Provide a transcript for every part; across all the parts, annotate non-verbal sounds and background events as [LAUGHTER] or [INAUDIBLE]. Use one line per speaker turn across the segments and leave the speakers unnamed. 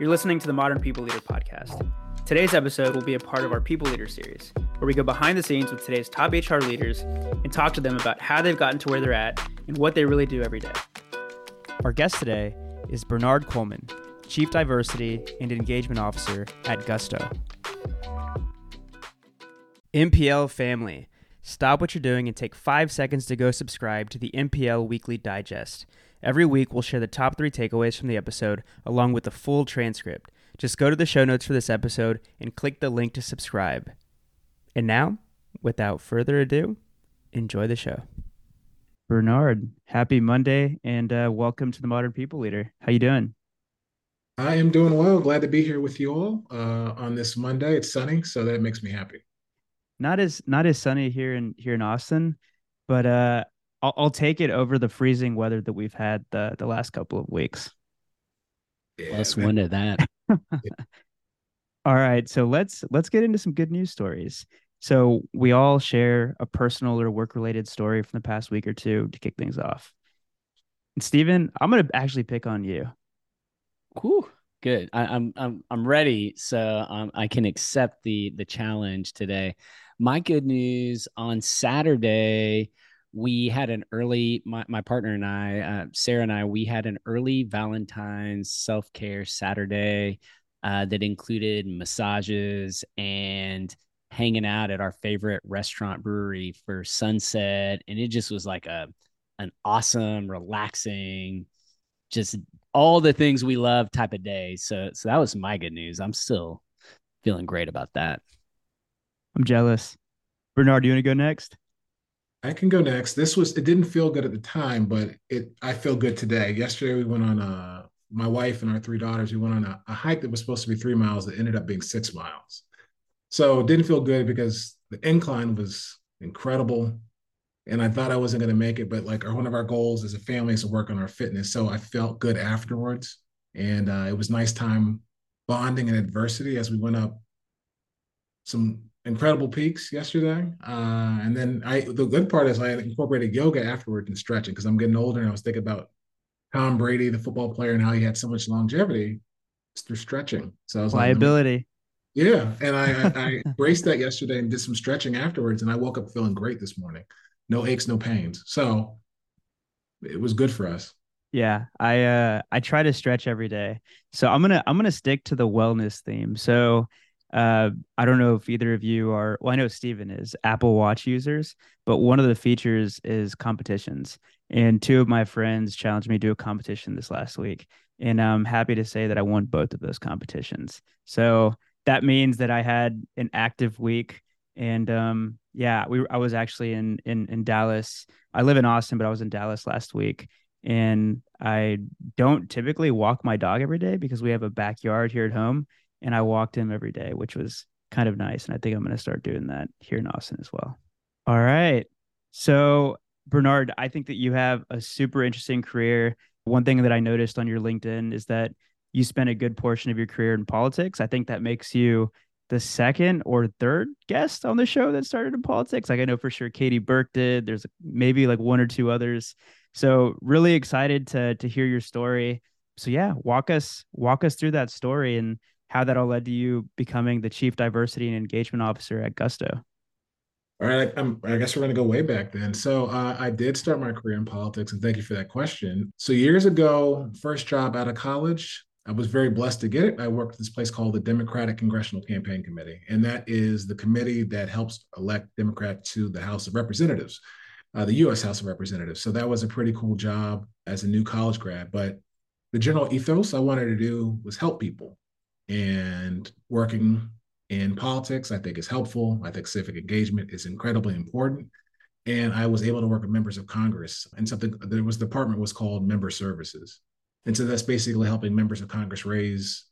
You're listening to the Modern People Leader podcast. Today's episode will be a part of our People Leader series, where we go behind the scenes with today's top HR leaders and talk to them about how they've gotten to where they're at and what they really do every day. Our guest today is Bernard Coleman, Chief Diversity and Engagement Officer at Gusto. MPL family, stop what you're doing and take five seconds to go subscribe to the MPL Weekly Digest. Every week, we'll share the top three takeaways from the episode along with the full transcript. Just go to the show notes for this episode and click the link to subscribe. And now, without further ado, enjoy the show. Bernard, happy Monday and uh, welcome to the Modern People Leader. How you doing?
I am doing well. Glad to be here with you all uh, on this Monday. It's sunny, so that makes me happy.
Not as not as sunny here in here in Austin, but uh, I'll, I'll take it over the freezing weather that we've had the the last couple of weeks.
Yeah, Plus one of that. [LAUGHS]
all right, so let's let's get into some good news stories. So we all share a personal or work related story from the past week or two to kick things off. And Stephen, I'm gonna actually pick on you.
Cool. Good. I, am I'm, I'm I'm ready, so um, I can accept the the challenge today. My good news on Saturday we had an early my, my partner and i uh, sarah and i we had an early valentine's self-care saturday uh, that included massages and hanging out at our favorite restaurant brewery for sunset and it just was like a an awesome relaxing just all the things we love type of day. So so that was my good news. I'm still feeling great about that.
I'm jealous. Bernard do you want to go next
I can go next. This was it didn't feel good at the time, but it I feel good today. Yesterday we went on a my wife and our three daughters, we went on a, a hike that was supposed to be three miles that ended up being six miles. So it didn't feel good because the incline was incredible. And I thought I wasn't going to make it, but like our, one of our goals as a family is to work on our fitness. So I felt good afterwards. And uh, it was nice time bonding in adversity as we went up some incredible peaks yesterday. Uh, and then I the good part is I incorporated yoga afterwards and stretching because I'm getting older and I was thinking about Tom Brady, the football player, and how he had so much longevity through stretching. So I was like
liability. Like,
yeah, and I, I, I embraced that yesterday and did some stretching afterwards, and I woke up feeling great this morning. No aches, no pains. So it was good for us.
Yeah, I uh I try to stretch every day. So I'm gonna I'm gonna stick to the wellness theme. So uh, I don't know if either of you are, well, I know Stephen is Apple Watch users, but one of the features is competitions. And two of my friends challenged me to do a competition this last week. And I'm happy to say that I won both of those competitions. So that means that I had an active week. And um, yeah, we I was actually in in in Dallas. I live in Austin, but I was in Dallas last week. And I don't typically walk my dog every day because we have a backyard here at home and I walked him every day, which was kind of nice. And I think I'm going to start doing that here in Austin as well. All right. So, Bernard, I think that you have a super interesting career. One thing that I noticed on your LinkedIn is that you spent a good portion of your career in politics. I think that makes you the second or third guest on the show that started in politics. Like I know for sure Katie Burke did. There's maybe like one or two others. So really excited to to hear your story. So yeah, walk us walk us through that story and how that all led to you becoming the chief diversity and engagement officer at Gusto.
All right, I'm, i guess we're going to go way back then. So uh, I did start my career in politics, and thank you for that question. So years ago, first job out of college, I was very blessed to get it. I worked at this place called the Democratic Congressional Campaign Committee, and that is the committee that helps elect Democrats to the House of Representatives, uh, the U.S. House of Representatives. So that was a pretty cool job as a new college grad. But the general ethos I wanted to do was help people and working in politics, I think is helpful. I think civic engagement is incredibly important. And I was able to work with members of Congress and something there was department was called member services. And so that's basically helping members of Congress raise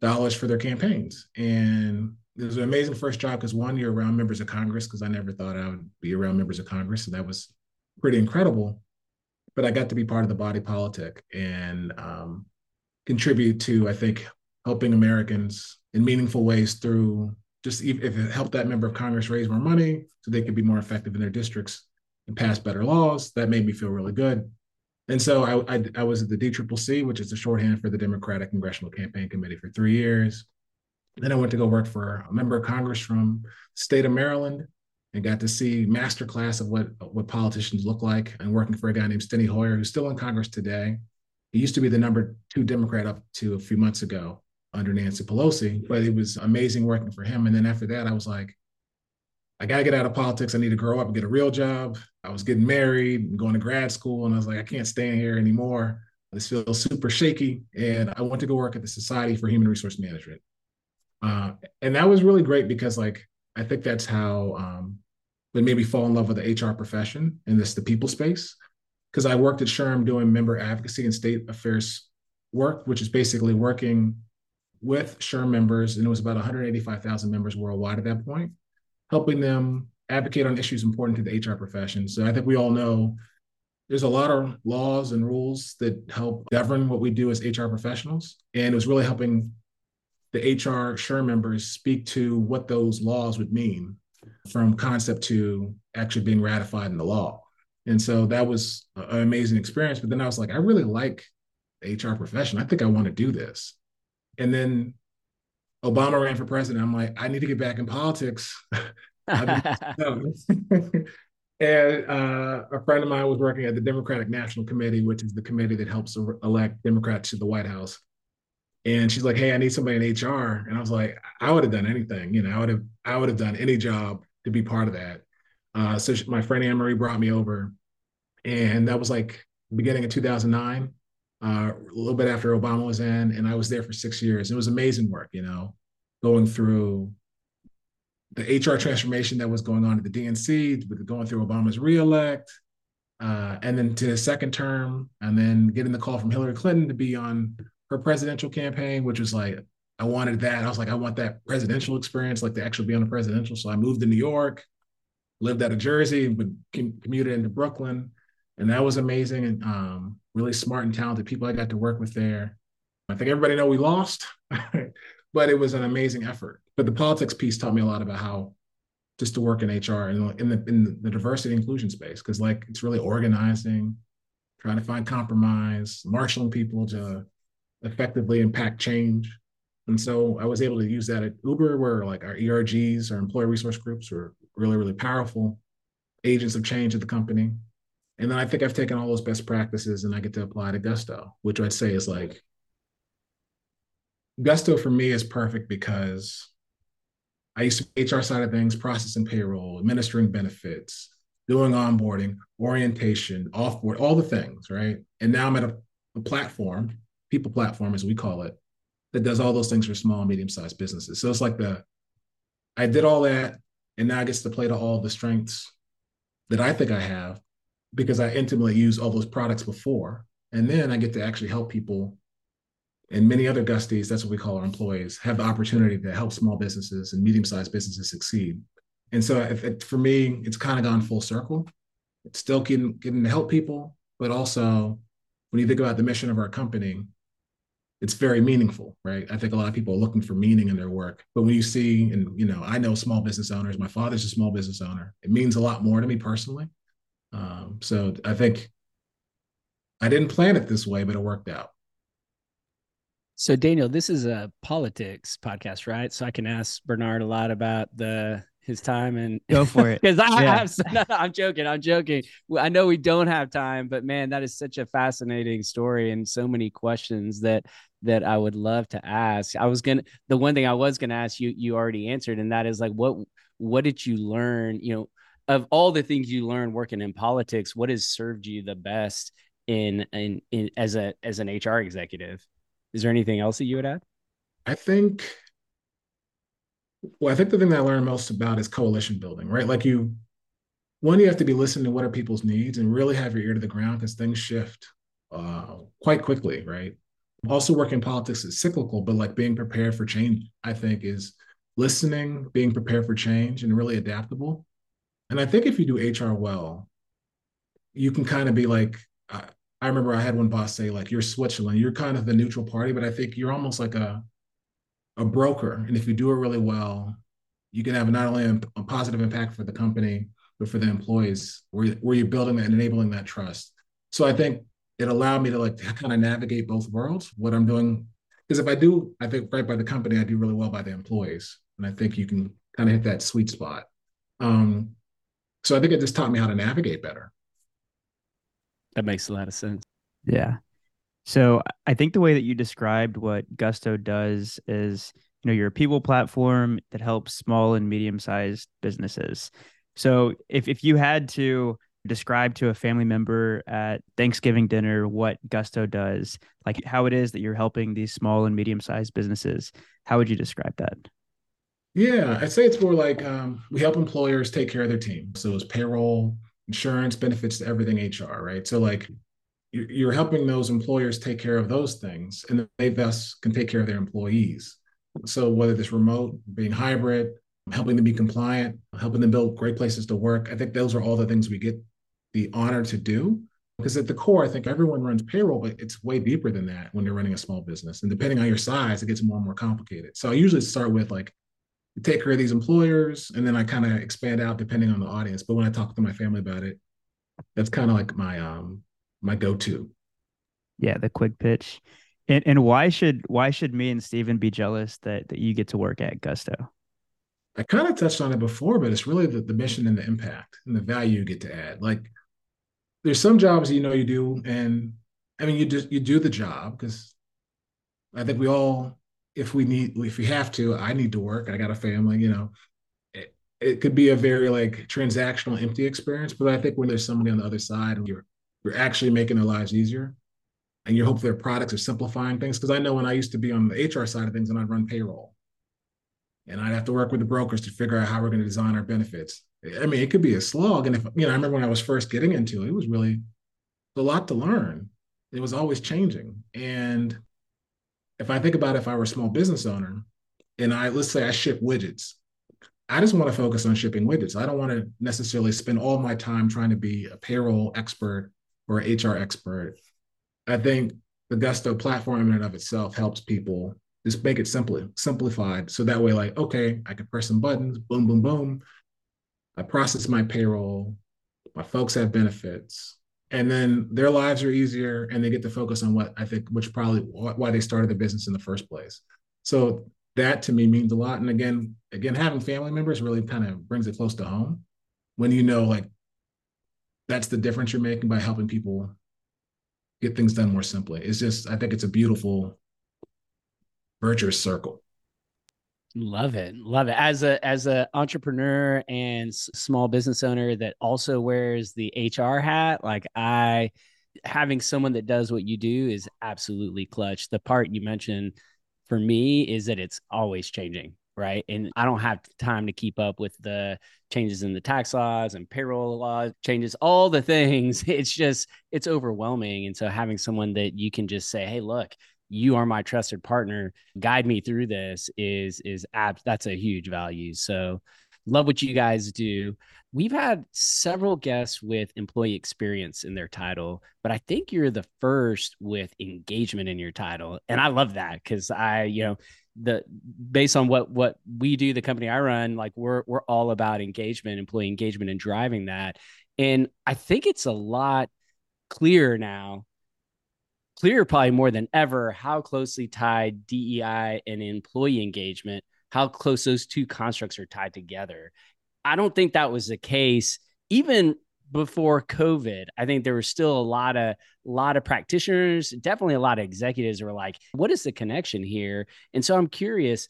dollars for their campaigns. And it was an amazing first job because one, you're around members of Congress, because I never thought I would be around members of Congress. So that was pretty incredible. But I got to be part of the body politic and um, contribute to, I think, helping Americans in meaningful ways through just if it helped that member of Congress raise more money so they could be more effective in their districts and pass better laws, that made me feel really good. And so I, I, I was at the DCCC, which is the shorthand for the Democratic Congressional Campaign Committee for three years. Then I went to go work for a member of Congress from the state of Maryland and got to see masterclass of what, what politicians look like and working for a guy named Steny Hoyer, who's still in Congress today. He used to be the number two Democrat up to a few months ago under Nancy Pelosi, but it was amazing working for him. And then after that, I was like, I gotta get out of politics. I need to grow up and get a real job. I was getting married going to grad school, and I was like, I can't stay here anymore. This feels super shaky. And I went to go work at the Society for Human Resource Management. Uh, and that was really great because, like, I think that's how um, it made me fall in love with the HR profession and this the people space. Because I worked at SHRM doing member advocacy and state affairs work, which is basically working with SHRM members, and it was about 185,000 members worldwide at that point, helping them advocate on issues important to the HR profession. So I think we all know there's a lot of laws and rules that help govern what we do as HR professionals. And it was really helping the HR SHRM members speak to what those laws would mean from concept to actually being ratified in the law. And so that was an amazing experience. But then I was like, I really like HR profession. I think I want to do this. And then Obama ran for president. I'm like, I need to get back in politics. [LAUGHS] [LAUGHS] [LAUGHS] and uh, a friend of mine was working at the Democratic National Committee, which is the committee that helps elect Democrats to the White House. And she's like, "Hey, I need somebody in HR." And I was like, "I would have done anything. You know, I would have, I would have done any job to be part of that." Uh, so she, my friend Anne Marie brought me over, and that was like beginning of 2009, uh, a little bit after Obama was in, and I was there for six years. It was amazing work, you know, going through the HR transformation that was going on at the DNC, going through Obama's reelect, uh, and then to his second term, and then getting the call from Hillary Clinton to be on her presidential campaign, which was like, I wanted that. I was like, I want that presidential experience, like to actually be on the presidential. So I moved to New York, lived out of Jersey, but commuted into Brooklyn. And that was amazing and um, really smart and talented people I got to work with there. I think everybody know we lost, [LAUGHS] but it was an amazing effort. But the politics piece taught me a lot about how just to work in HR and in the in the diversity inclusion space because like it's really organizing, trying to find compromise, marshaling people to effectively impact change. And so I was able to use that at Uber, where like our ERGs, our employee resource groups, were really really powerful agents of change at the company. And then I think I've taken all those best practices and I get to apply to Gusto, which I'd say is like Gusto for me is perfect because I used to HR side of things, processing payroll, administering benefits, doing onboarding, orientation, offboard, all the things, right? And now I'm at a, a platform, people platform as we call it, that does all those things for small and medium-sized businesses. So it's like the I did all that, and now I get to play to all the strengths that I think I have because I intimately use all those products before. And then I get to actually help people and many other Gusties, that's what we call our employees, have the opportunity to help small businesses and medium-sized businesses succeed. And so it, for me, it's kind of gone full circle. It's still getting, getting to help people, but also when you think about the mission of our company, it's very meaningful, right? I think a lot of people are looking for meaning in their work. But when you see, and you know, I know small business owners, my father's a small business owner, it means a lot more to me personally. Um, so I think I didn't plan it this way, but it worked out.
So Daniel, this is a politics podcast, right? So I can ask Bernard a lot about the his time and
go for it [LAUGHS]
because I yeah. have. [LAUGHS] No, I'm joking. I'm joking. I know we don't have time, but man, that is such a fascinating story and so many questions that that I would love to ask. I was gonna the one thing I was gonna ask you, you already answered, and that is like what what did you learn? You know, of all the things you learned working in politics, what has served you the best in in, in as a as an HR executive? Is there anything else that you would add?
I think, well, I think the thing that I learned most about is coalition building, right? Like you, one, you have to be listening to what are people's needs and really have your ear to the ground because things shift uh, quite quickly, right? Also, working politics is cyclical, but like being prepared for change, I think, is listening, being prepared for change, and really adaptable. And I think if you do HR well, you can kind of be like, I remember I had one boss say, like, you're Switzerland, you're kind of the neutral party, but I think you're almost like a a broker. And if you do it really well, you can have not only a, a positive impact for the company, but for the employees, where, where you're building and enabling that trust. So I think it allowed me to like [LAUGHS] kind of navigate both worlds. What I'm doing because if I do, I think right by the company, I do really well by the employees, and I think you can kind of hit that sweet spot. Um, so I think it just taught me how to navigate better.
That makes a lot of sense.
Yeah. So I think the way that you described what Gusto does is, you know, you're a people platform that helps small and medium sized businesses. So if if you had to describe to a family member at Thanksgiving dinner what Gusto does, like how it is that you're helping these small and medium sized businesses, how would you describe that?
Yeah, I'd say it's more like um, we help employers take care of their team. So it's payroll, insurance, benefits everything HR, right? So like you're helping those employers take care of those things, and they thus can take care of their employees. So whether it's remote, being hybrid, helping them be compliant, helping them build great places to work, I think those are all the things we get the honor to do. Because at the core, I think everyone runs payroll, but it's way deeper than that when you're running a small business. And depending on your size, it gets more and more complicated. So I usually start with like take care of these employers, and then I kind of expand out depending on the audience. But when I talk to my family about it, that's kind of like my um my go-to.
Yeah, the quick pitch. And and why should why should me and Steven be jealous that that you get to work at Gusto?
I kind of touched on it before, but it's really the, the mission and the impact and the value you get to add. Like there's some jobs you know you do, and I mean you just you do the job because I think we all if we need if we have to i need to work i got a family you know. It, it could be a very like transactional empty experience but i think when there's somebody on the other side and you're you're actually making their lives easier and you hope their products are simplifying things because i know when i used to be on the hr side of things and i'd run payroll and i'd have to work with the brokers to figure out how we're going to design our benefits. I mean it could be a slog and if you know i remember when i was first getting into it it was really a lot to learn. It was always changing and if I think about if I were a small business owner and I let's say I ship widgets, I just want to focus on shipping widgets. I don't want to necessarily spend all my time trying to be a payroll expert or HR expert. I think the Gusto platform in and of itself helps people just make it simply simplified. So that way, like, okay, I can press some buttons, boom, boom, boom. I process my payroll. My folks have benefits and then their lives are easier and they get to focus on what I think, which probably why they started the business in the first place. So that to me means a lot. And again, again, having family members really kind of brings it close to home when you know like that's the difference you're making by helping people get things done more simply. It's just I think it's a beautiful virtuous circle.
Love it. Love it. As a as a entrepreneur and small business owner that also wears the HR hat, like I having someone that does what you do is absolutely clutch. The part you mentioned for me is that it's always changing, right? And I don't have time to keep up with the changes in the tax laws and payroll laws, changes, all the things. [LAUGHS] It's just it's overwhelming. And so having someone that you can just say, "Hey, look, you are my trusted partner guide me through this is is ab- that's a huge value. So love what you guys do. We've had several guests with employee experience in their title but i think you're the first with engagement in your title and i love that because i you know the based on what what we do the company i run like we're we're all about engagement employee engagement and driving that. And i think it's a lot clearer now clear probably more than ever how closely tied DEI and employee engagement, how close those two constructs are tied together. I don't think that was the case even before COVID. I think there was still a lot of lot of practitioners, definitely a lot of executives were like, what is the connection here? And so I'm curious,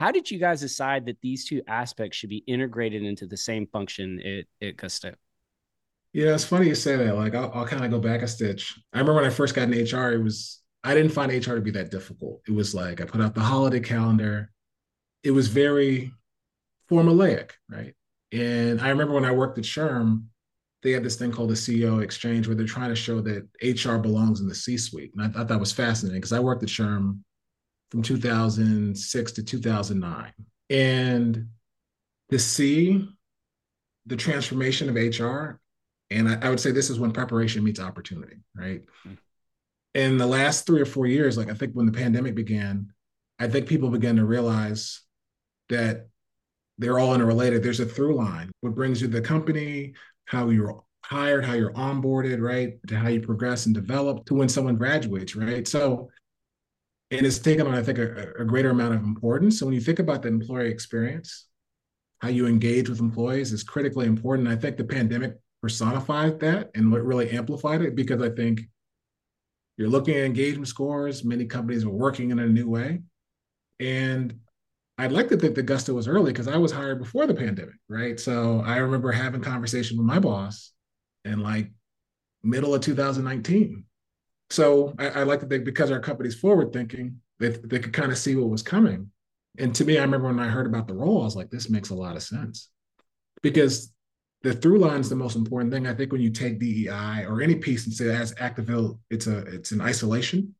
how did you guys decide that these two aspects should be integrated into the same function at, at Gusto?
Yeah, it's funny you say that. Like, I'll, I'll kind of go back a stitch. I remember when I first got in HR, it was, I didn't find HR to be that difficult. It was like, I put out the holiday calendar. It was very formulaic, right? And I remember when I worked at SHRM, they had this thing called the CEO exchange where they're trying to show that HR belongs in the C suite. And I thought that was fascinating because I worked at SHRM from 2006 to 2009. And to see the transformation of HR and I, I, would say this is when preparation meets opportunity, right? Mm-hmm. In the last three or four years, like I think when the pandemic began, I think people began to realize that they're all interrelated. There's a through line. What brings you to the company, how you're hired, how you're onboarded, right? To how you progress and develop to when someone graduates, right? So, and it's taken on, I think, a, a greater amount of importance. So when you think about the employee experience, how you engage with employees is critically important. I think the pandemic personified that and what really amplified it because I think you're looking at engagement scores. Many companies are working in a new way. And I'd like to think that Gusto was early because I was hired before the pandemic, right? So I remember having conversation with my boss in like middle of 2019. So I, I like to think because our company's forward thinking, they, they could kind of see what was coming. And to me, I remember when I heard about the role, I was like, this makes a lot of sense. Because the through line is the most important thing. I think when you take DEI or any piece and say as Activille, it's a it's an isolation.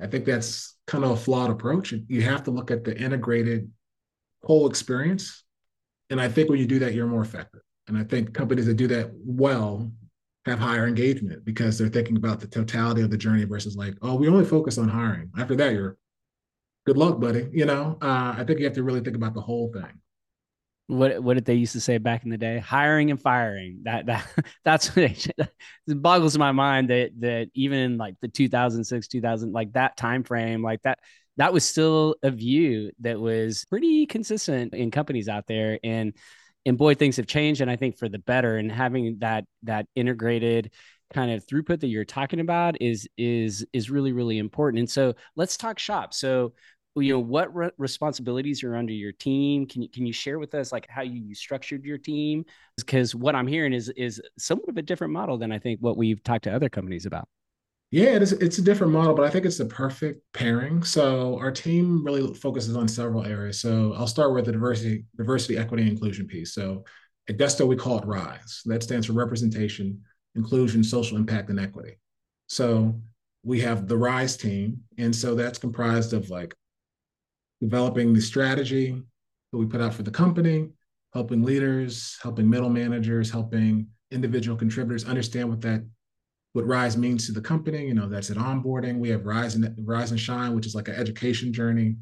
I think that's kind of a flawed approach. You have to look at the integrated whole experience. And I think when you do that, you're more effective. And I think companies that do that well have higher engagement because they're thinking about the totality of the journey versus like, oh, we only focus on hiring. After that, you're good luck, buddy. You know, uh, I think you have to really think about the whole thing
what what did they used to say back in the day? Hiring and firing. That that [LAUGHS] that's what it, it boggles my mind that that even in like the 2006 2000 like that time frame like that that was still a view that was pretty consistent in companies out there. And and boy things have changed and I think for the better. And having that that integrated kind of throughput that you're talking about is is is really really important. And so let's talk shop. So you know what re- responsibilities are under your team? Can you can you share with us like how you, you structured your team? Because what i'm hearing is is somewhat of a different model than i think what we've talked to other companies about.
Yeah it is, it's a different model but i think it's the perfect pairing. So our team really focuses on several areas. So i'll start with the diversity diversity equity inclusion piece. So at gusto we call it rise. That stands for representation inclusion social impact and equity. So we have the rise team and so that's comprised of like developing the strategy that we put out for the company, helping leaders, helping middle managers, helping individual contributors understand what that what Rise means to the company. You know, that's at onboarding. We have Rise and Rise and Shine, which is like an education journey.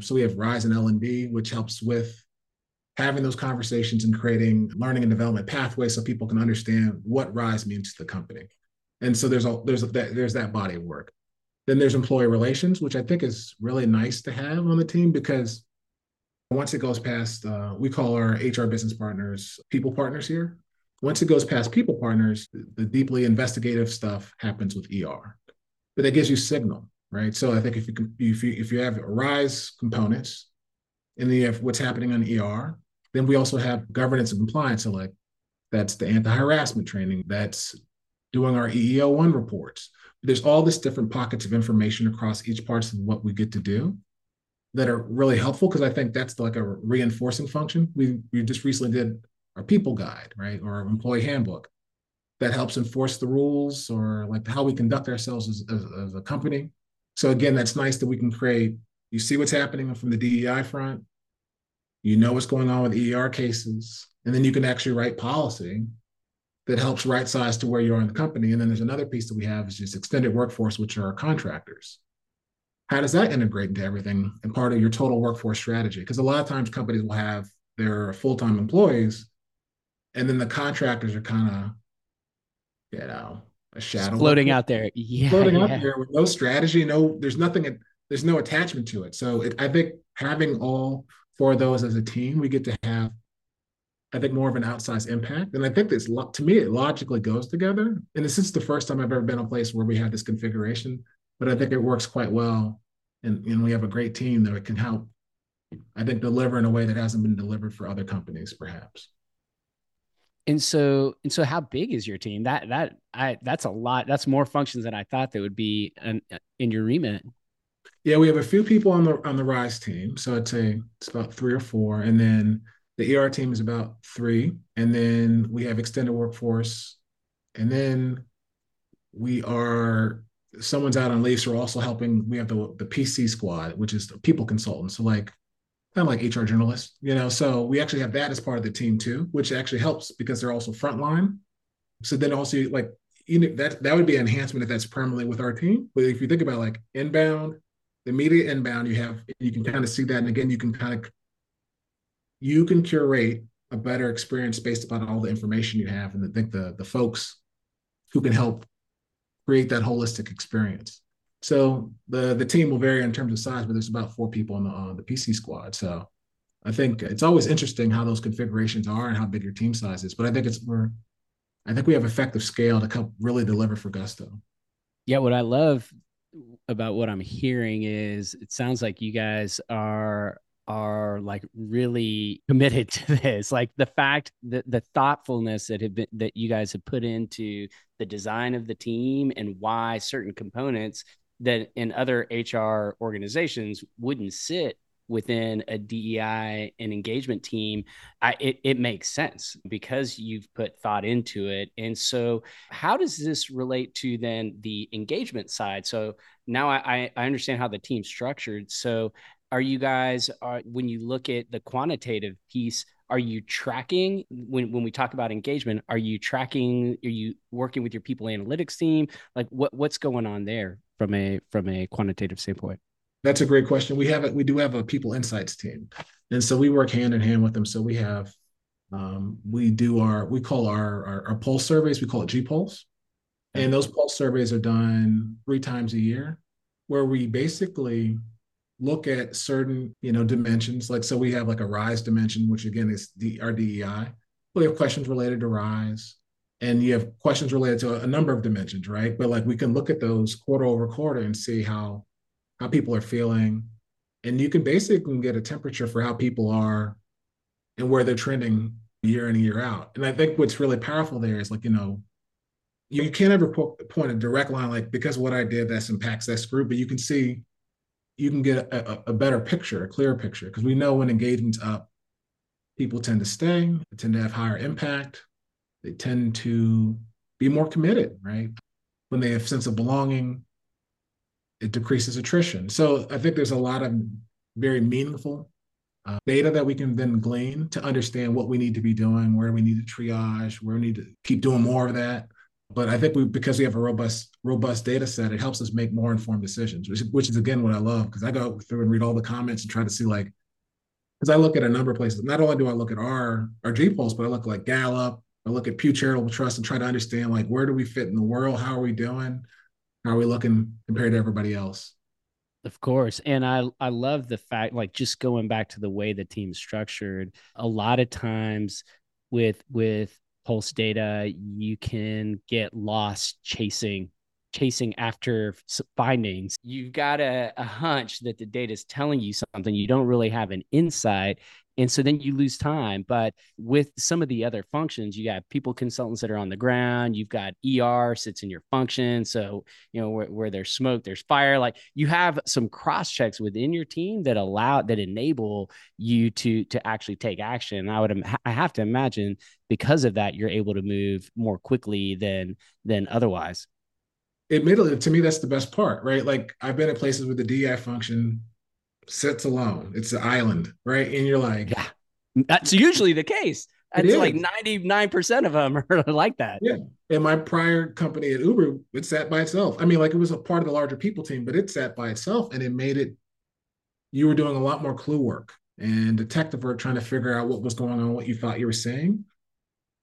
So we have Rise and L and D, which helps with having those conversations and creating learning and development pathways so people can understand what Rise means to the company. And so there's a there's a, there's that body of work. Then there's employee relations, which I think is really nice to have on the team because once it goes past, uh, we call our HR business partners people partners here. Once it goes past people partners, the deeply investigative stuff happens with ER. But that gives you signal, right? So I think if you if you if you have rise components, and then you have what's happening on ER, then we also have governance and compliance. So like that's the anti-harassment training, that's doing our EEO1 reports, there's all this different pockets of information across each parts of what we get to do that are really helpful because I think that's like a reinforcing function. We we just recently did our people guide, right, or our employee handbook that helps enforce the rules or like how we conduct ourselves as, as, as a company. So again, that's nice that we can create. You see what's happening from the DEI front. You know what's going on with ER cases, and then you can actually write policy that helps right size to where you are in the company. And then there's another piece that we have is just extended workforce, which are our contractors. How does that integrate into everything and part of your total workforce strategy? Because a lot of times companies will have their full-time employees, and then the contractors are kind of, you know, a shadow
floating out there.
Yeah, floating yeah. out there with no strategy, no, there's nothing, there's no attachment to it. So it, I think having all four of those as a team, we get to have I think more of an outsized impact. And I think this to me it logically goes together. And this is the first time I've ever been a place where we had this configuration, but I think it works quite well. And, and we have a great team that can help, I think, deliver in a way that hasn't been delivered for other companies, perhaps.
And so, and so, how big is your team? That that I that's a lot. That's more functions than I thought that would be an, in your remit.
Yeah, we have a few people on the on the Rise team, so I'd say it's about three or four, and then the ER team is about three, and then we have extended workforce, and then we are someone's out on leave, so we're also helping. We have the the PC squad, which is the people consultants, so like kind of like HR journalists, you know. So we actually have that as part of the team too, which actually helps because they're also frontline. So then also like you know, that that would be an enhancement if that's permanently with our team. But if you think about like inbound, the media inbound, you have you can kind of see that, and again, you can kind of you can curate a better experience based upon all the information you have, and I think the the folks who can help create that holistic experience. So the the team will vary in terms of size, but there's about four people on the the PC squad. So I think it's always interesting how those configurations are and how big your team size is. But I think it's we're I think we have effective scale to come really deliver for Gusto.
Yeah, what I love about what I'm hearing is it sounds like you guys are are like really committed [LAUGHS] to this like the fact that the thoughtfulness that have been that you guys have put into the design of the team and why certain components that in other hr organizations wouldn't sit within a DEI and engagement team, I, it, it makes sense because you've put thought into it. And so, how does this relate to then the engagement side? So now I, I understand how the team's structured. So, are you guys are when you look at the quantitative piece? Are you tracking when, when we talk about engagement? Are you tracking? Are you working with your people analytics team? Like what what's going on there from a from a quantitative standpoint?
That's a great question. We have it. We do have a people insights team, and so we work hand in hand with them. So we have, um, we do our, we call our, our, our pulse surveys. We call it G Pulse, and those pulse surveys are done three times a year, where we basically look at certain, you know, dimensions. Like so, we have like a rise dimension, which again is the our DEI. We have questions related to rise, and you have questions related to a, number of dimensions, right? But like we can look at those quarter over quarter and see how how people are feeling. And you can basically get a temperature for how people are and where they're trending year in and year out. And I think what's really powerful there is like, you know, you can't ever point a direct line like because what I did that's impacts this group, but you can see, you can get a, a better picture, a clearer picture, because we know when engagement's up, people tend to stay, they tend to have higher impact, they tend to be more committed, right? When they have sense of belonging, it decreases attrition. So I think there's a lot of very meaningful uh, data that we can then glean to understand what we need to be doing, where we need to triage, where we need to keep doing more of that. But I think we, because we have a robust, robust data set, it helps us make more informed decisions, which, which is again what I love because I go through and read all the comments and try to see like, because I look at a number of places. Not only do I look at our our G Pulse, but I look like Gallup, I look at Pew Charitable Trust and try to understand like where do we fit in the world, how are we doing, how are we looking compared to everybody else?
Of course. And I I love the fact like just going back to the way the team's structured, a lot of times with with pulse data, you can get lost chasing chasing after findings. You've got a, a hunch that the data is telling you something. You don't really have an insight and so then you lose time. But with some of the other functions you got people consultants that are on the ground. You've got er sits in your function. So you know where, where there's smoke there's fire. Like you have some cross checks within your team that allow that enable you to to actually take action. I would i have to imagine because of that you're able to move more quickly than than otherwise.
Admittedly to me that's the best part right? Like i've been at places with the di function sits alone. It's an island, right? And you're like,
yeah, that's usually the case. It's like 99% of them are [LAUGHS] like that.
Yeah. In my prior company at Uber, it sat by itself. I mean, like it was a part of the larger people team, but it sat by itself and it made it, you were doing a lot more clue work and detective work trying to figure out what was going on, what you thought you were saying.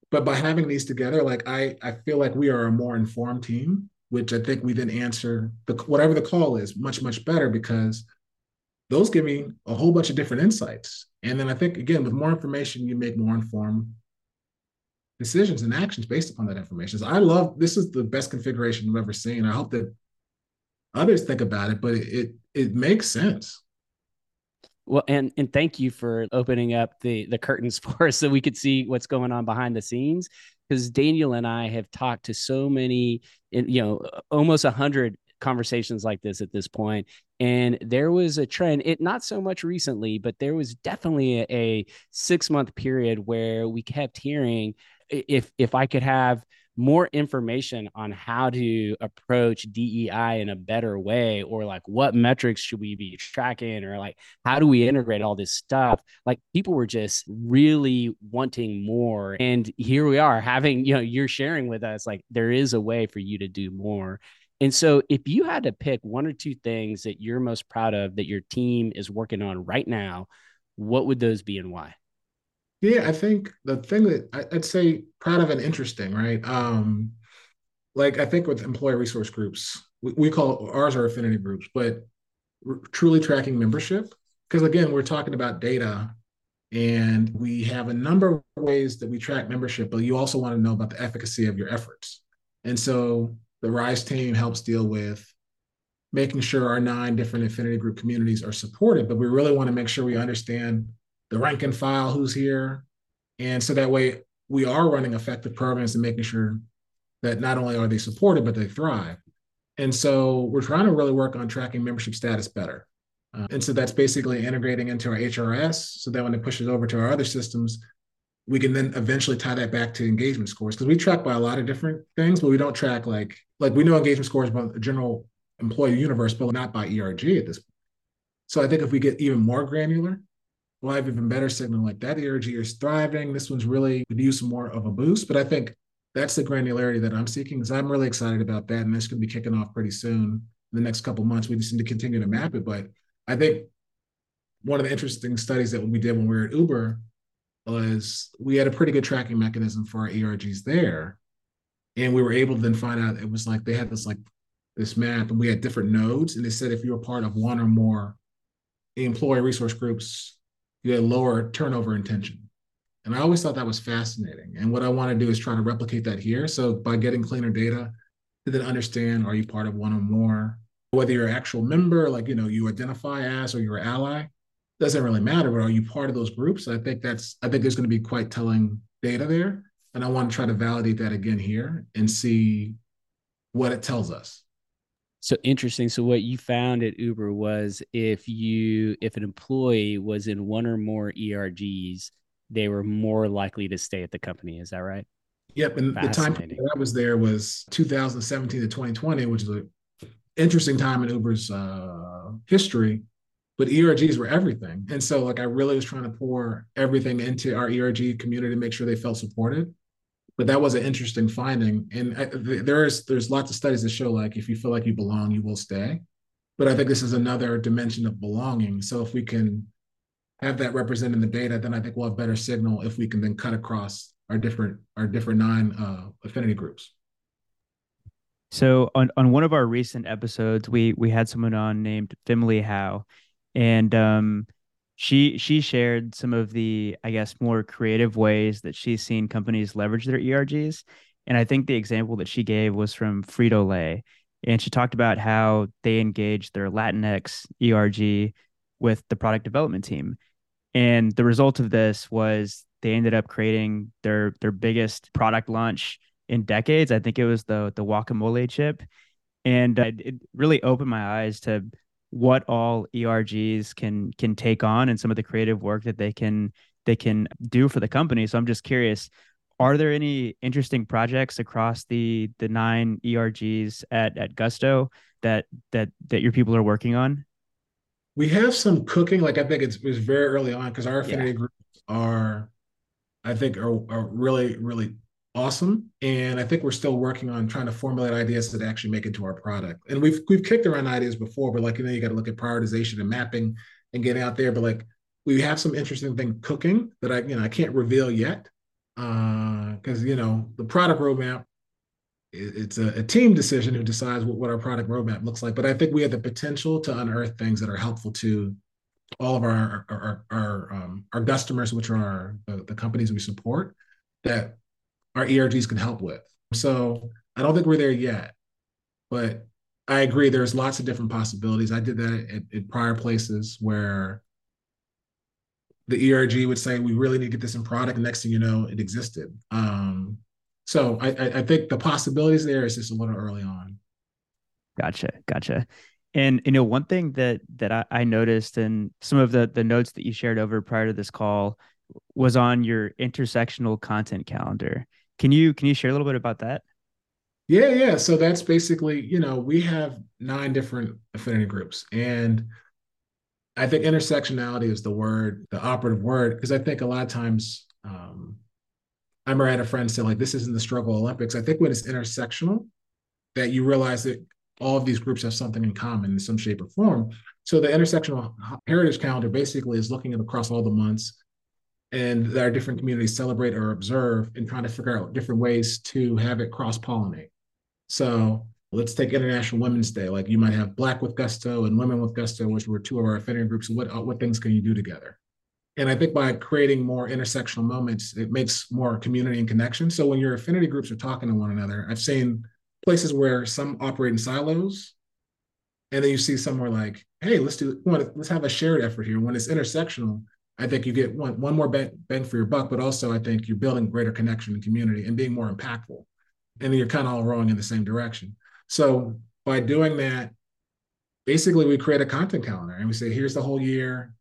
But by having these together, like I, I feel like we are a more informed team, which I think we then answer the whatever the call is much, much better because those give me a whole bunch of different insights. And then I think, again, with more information, you make more informed decisions and actions based upon that information. So I love this is the best configuration I've ever seen. I hope that others think about it, but it it makes sense.
Well, and and thank you for opening up the the curtains [LAUGHS] for us so we could see what's going on behind the scenes. Because Daniel and I have talked to so many, you know, almost a hundred conversations like this at this point and there was a trend it not so much recently but there was definitely a, a six month period where we kept hearing if if i could have more information on how to approach DEI in a better way, or like what metrics should we be tracking, or like how do we integrate all this stuff? Like people were just really wanting more. And here we are having, you know, you're sharing with us like there is a way for you to do more. And so, if you had to pick one or two things that you're most proud of that your team is working on right now, what would those be and why?
Yeah, I think the thing that I'd say proud of and interesting, right? Um, like I think with employee resource groups, we, we call ours are affinity groups, but truly tracking membership. Because again, we're talking about data and we have a number of ways that we track membership, but you also want to know about the efficacy of your efforts. And so the RISE team helps deal with making sure our nine different affinity group communities are supported, but we really want to make sure we understand the rank and file who's here. And so that way we are running effective programs and making sure that not only are they supported, but they thrive. And so we're trying to really work on tracking membership status better. Uh, and so that's basically integrating into our HRS so that when it pushes over to our other systems, we can then eventually tie that back to engagement scores because we track by a lot of different things, but we don't track like like we know engagement scores by the general employee universe, but not by ERG at this point. So I think if we get even more granular, we'll have even better signal like that ERG is thriving. This one's really could use more of a boost. But I think that's the granularity that I'm seeking because I'm really excited about that. And that's going to be kicking off pretty soon in the next couple months. We just need to continue to map it. But I think one of the interesting studies that we did when we were at Uber was we had a pretty good tracking mechanism for our ERGs there. And we were able to then find out it was like they had this like this map and we had different nodes. And they said if you were part of one or more employee resource groups, you had lower turnover intention. And I always thought that was fascinating. And what I want to do is try to replicate that here. So by getting cleaner data to then understand are you part of one or more, whether you're an actual member, like you know, you identify as or you're an ally, doesn't really matter, but are you part of those groups? I think that's I think there's going to be quite telling data there. And I want to try to validate that again here and see what it tells us.
So interesting. So what you found at Uber was if you if an employee was in one or more ERGs, they were more likely to stay at the company. Is that right?
Yep. And the time that I was there was 2017 to 2020, which is an interesting time in Uber's uh, history but ERGs were everything. And so like I really was trying to pour everything into our ERG community to make sure they felt supported. But that was an interesting finding. And I, there is there's lots of studies that show like if you feel like you belong, you will stay. But I think this is another dimension of belonging. So if we can have that represented in the data, then I think we'll have better signal if we can then cut across our different our different nine uh, affinity groups.
So on, on one of our recent episodes, we we had someone on named Fimley Howe, and um, she she shared some of the I guess more creative ways that she's seen companies leverage their ERGs. And I think the example that she gave was from Frito Lay, and she talked about how they engaged their Latinx ERG with the product development team. And the result of this was they ended up creating their their biggest product launch in decades. I think it was the the guacamole chip, and it really opened my eyes to what all ERGs can can take on and some of the creative work that they can they can do for the company. So I'm just curious, are there any interesting projects across the the nine ERGs at at Gusto that that that your people are working on?
We have some cooking. Like I think it's, it's very early on because our affinity yeah. groups are, I think, are, are really really awesome. And I think we're still working on trying to formulate ideas that actually make it to our product. And we've we've kicked around ideas before, but like you know, you got to look at prioritization and mapping and getting out there. But like we have some interesting thing cooking that I you know I can't reveal yet because uh, you know the product roadmap it's a, a, team decision who decides what, what our product roadmap looks like. But I think we have the potential to unearth things that are helpful to all of our our our, our, um, our customers, which are our, the, the companies we support, that our ERGs can help with. So I don't think we're there yet, but I agree. There's lots of different possibilities. I did that at, at prior places where the ERG would say, "We really need to get this in product." Next thing you know, it existed. Um, so I, I think the possibilities there is just a little early on.
Gotcha, gotcha. And you know, one thing that that I, I noticed in some of the the notes that you shared over prior to this call was on your intersectional content calendar. Can you can you share a little bit about that?
Yeah, yeah. So that's basically, you know, we have nine different affinity groups. And I think intersectionality is the word, the operative word, because I think a lot of times um, I remember I had a friend say, like, this isn't the struggle Olympics. I think when it's intersectional, that you realize that all of these groups have something in common in some shape or form. So the intersectional heritage calendar basically is looking at across all the months and that our different communities celebrate or observe and trying to figure out different ways to have it cross pollinate. So let's take International Women's Day. Like you might have Black with Gusto and Women with Gusto, which were two of our affinity groups. What uh, what things can you do together? And I think by creating more intersectional moments, it makes more community and connection. So when your affinity groups are talking to one another, I've seen places where some operate in silos, and then you see somewhere like, hey, let's do let's have a shared effort here. When it's intersectional, I think you get one one more bang, bang for your buck, but also I think you're building greater connection and community and being more impactful. And you're kind of all rowing in the same direction. So by doing that, basically we create a content calendar and we say, here's the whole year.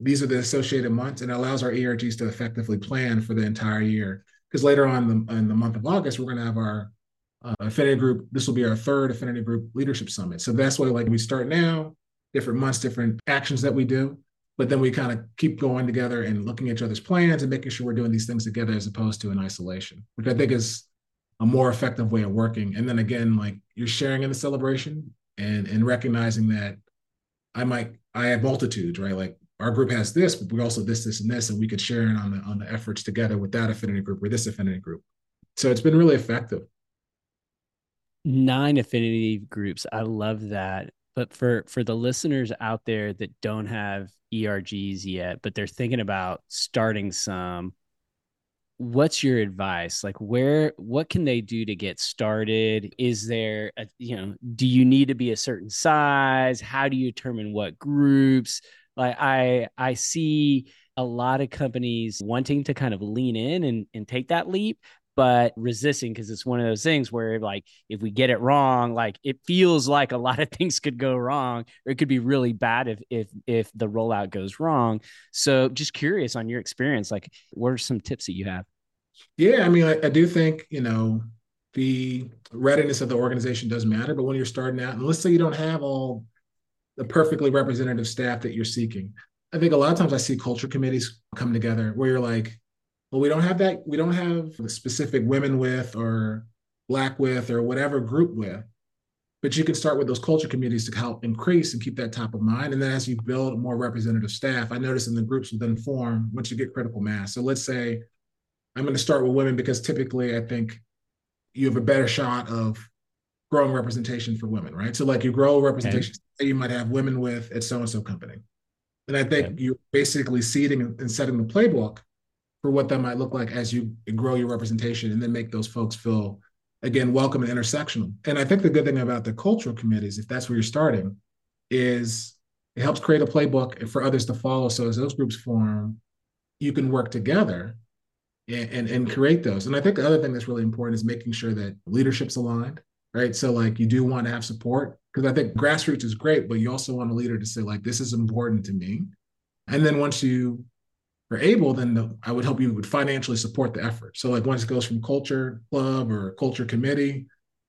These are the associated months, and it allows our ERGs to effectively plan for the entire year. Because later on in the, in the month of August, we're going to have our uh, affinity group. This will be our third affinity group leadership summit. So that's why, like, we start now, different months, different actions that we do, but then we kind of keep going together and looking at each other's plans and making sure we're doing these things together as opposed to in isolation, which I think is a more effective way of working. And then again, like you're sharing in the celebration and and recognizing that I might I have multitudes, right? Like our group has this, but we also this, this, and this, and we could share on the on the efforts together with that affinity group or this affinity group. So it's been really effective.
Nine affinity groups. I love that. But for for the listeners out there that don't have ERGs yet, but they're thinking about starting some, what's your advice? Like where what can they do to get started? Is there a, you know do you need to be a certain size? How do you determine what groups? Like i i see a lot of companies wanting to kind of lean in and, and take that leap but resisting because it's one of those things where like if we get it wrong like it feels like a lot of things could go wrong or it could be really bad if if if the rollout goes wrong. So just curious on your experience like what are some tips that you have?
Yeah, I mean, I, I, do think you know the readiness of the organization does matter, but when you're starting out, and let's say you don't have all the perfectly representative staff that you're seeking, I think a lot of times I see culture committees come together where you're like, well, we don't have that, we don't have the specific women with or black with or whatever group with, but you can start with those culture communities to help increase and keep that top of mind. And then as you build more representative staff, I notice in the groups will then form once you get critical mass. So let's say I'm going to start with women because typically I think you have a better shot of growing representation for women, right? So like you grow representation, okay. you might have women with at so and so company, and I think okay. you're basically seeding and setting the playbook for what that might look like as you grow your representation, and then make those folks feel again welcome and intersectional. And I think the good thing about the cultural committees, if that's where you're starting, is it helps create a playbook for others to follow. So as those groups form, you can work together and, and, and create those. And I think the other thing that's really important is making sure that leadership's aligned, right? So like you do want to have support because I think grassroots is great, but you also want a leader to say like this is important to me. And then once you are able, then the, I would help you would financially support the effort. So like once it goes from culture club or culture committee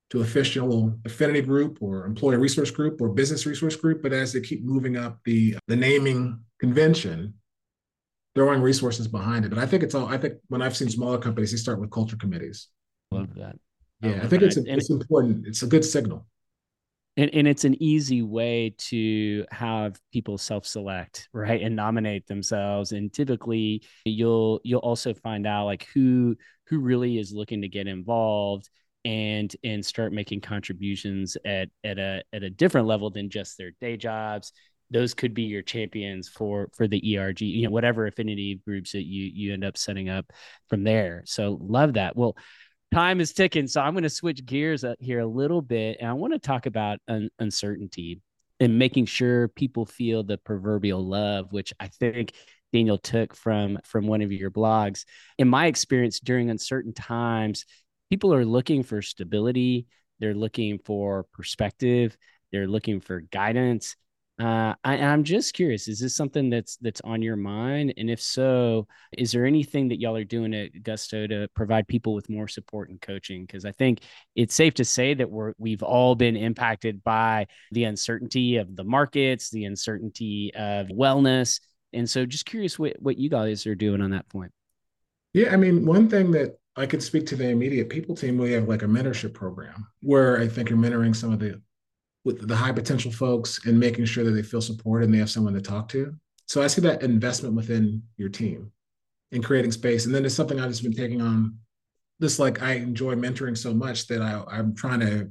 to official affinity group or employee resource group or business resource group, but as they keep moving up the the naming convention, throwing resources behind it. But I think it's all. I think when I've seen smaller companies, they start with culture committees.
Love that.
Yeah, I, I think that. it's a, it's important. It's a good signal.
And, and it's an easy way to have people self-select right and nominate themselves and typically you'll you'll also find out like who who really is looking to get involved and and start making contributions at at a at a different level than just their day jobs those could be your champions for for the ERG, you know, whatever affinity groups that you you end up setting up from there. So love that. Well, time is ticking, so I'm going to switch gears here a little bit, and I want to talk about un- uncertainty and making sure people feel the proverbial love, which I think Daniel took from from one of your blogs. In my experience, during uncertain times, people are looking for stability. They're looking for perspective. They're looking for guidance uh, I, am just curious, is this something that's that's on your mind? And if so, is there anything that y'all are doing at Gusto to provide people with more support and coaching? Because I think it's safe to say that we're we've all been impacted by the uncertainty of the markets, the uncertainty of wellness. And so just curious what, what you guys are doing on that point.
Yeah, I mean, one thing that I could speak to the immediate people team, we have like a mentorship program where I think you're mentoring some of the with the high potential folks and making sure that they feel supported and they have someone to talk to. So I see that investment within your team. in creating space. And then it's something I've just been taking on. This like I enjoy mentoring so much that I I'm trying to.